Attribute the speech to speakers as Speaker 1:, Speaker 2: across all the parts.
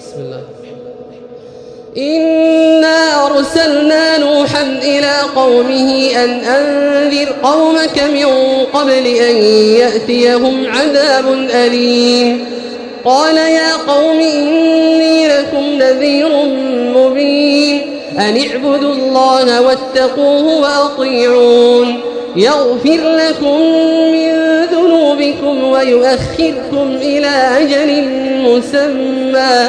Speaker 1: بسم الله إنا أرسلنا نوحا إلى قومه أن أنذر قومك من قبل أن يأتيهم عذاب أليم قال يا قوم إني لكم نذير مبين أن اعبدوا الله واتقوه وأطيعون يغفر لكم من ذنوبكم ويؤخركم إلى أجل مسمى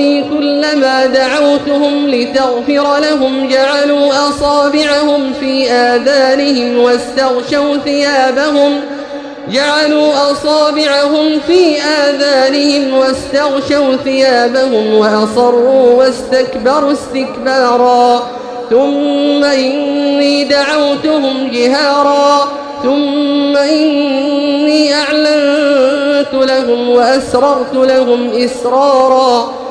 Speaker 1: ذروني كلما دعوتهم لتغفر لهم جعلوا أصابعهم في آذانهم واستغشوا ثيابهم جعلوا أصابعهم في آذانهم واستغشوا ثيابهم وأصروا واستكبروا استكبارا ثم إني دعوتهم جهارا ثم إني أعلنت لهم وأسررت لهم إسرارا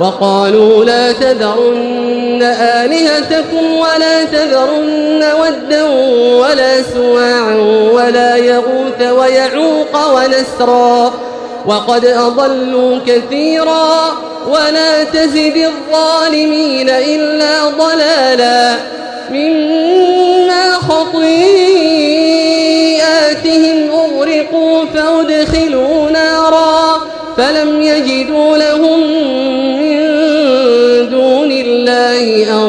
Speaker 1: وقالوا لا تذرن آلهتكم ولا تذرن ودا ولا سواعا ولا يغوث ويعوق ونسرا وقد أضلوا كثيرا ولا تزد الظالمين إلا ضلالا مما خطيئاتهم أغرقوا فأدخلوا نارا فلم يجدوا لهم شيئا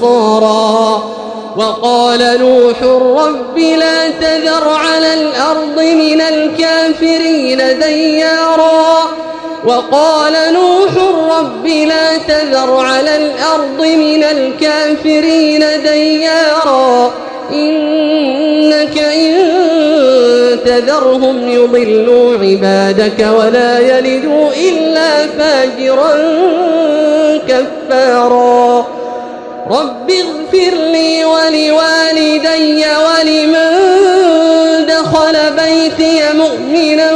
Speaker 1: صارا وقال نوح رب لا تذر على الأرض من الكافرين ديارا وقال نوح رب لا تذر على الأرض من الكافرين ديارا إنك إن تذرهم يضلوا عبادك ولا يلدوا إلا فاجرا كفارا نارا رب اغفر لي ولوالدي ولمن دخل بيتي مؤمنا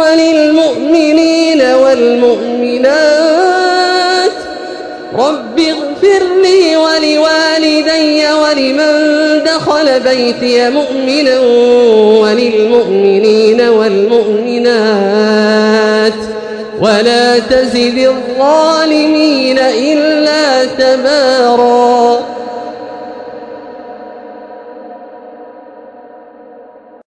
Speaker 1: وللمؤمنين والمؤمنات رب اغفر لي ولوالدي ولمن دخل بيتي مؤمنا وللمؤمنين والمؤمنات ولا تزد الظالمين تبارا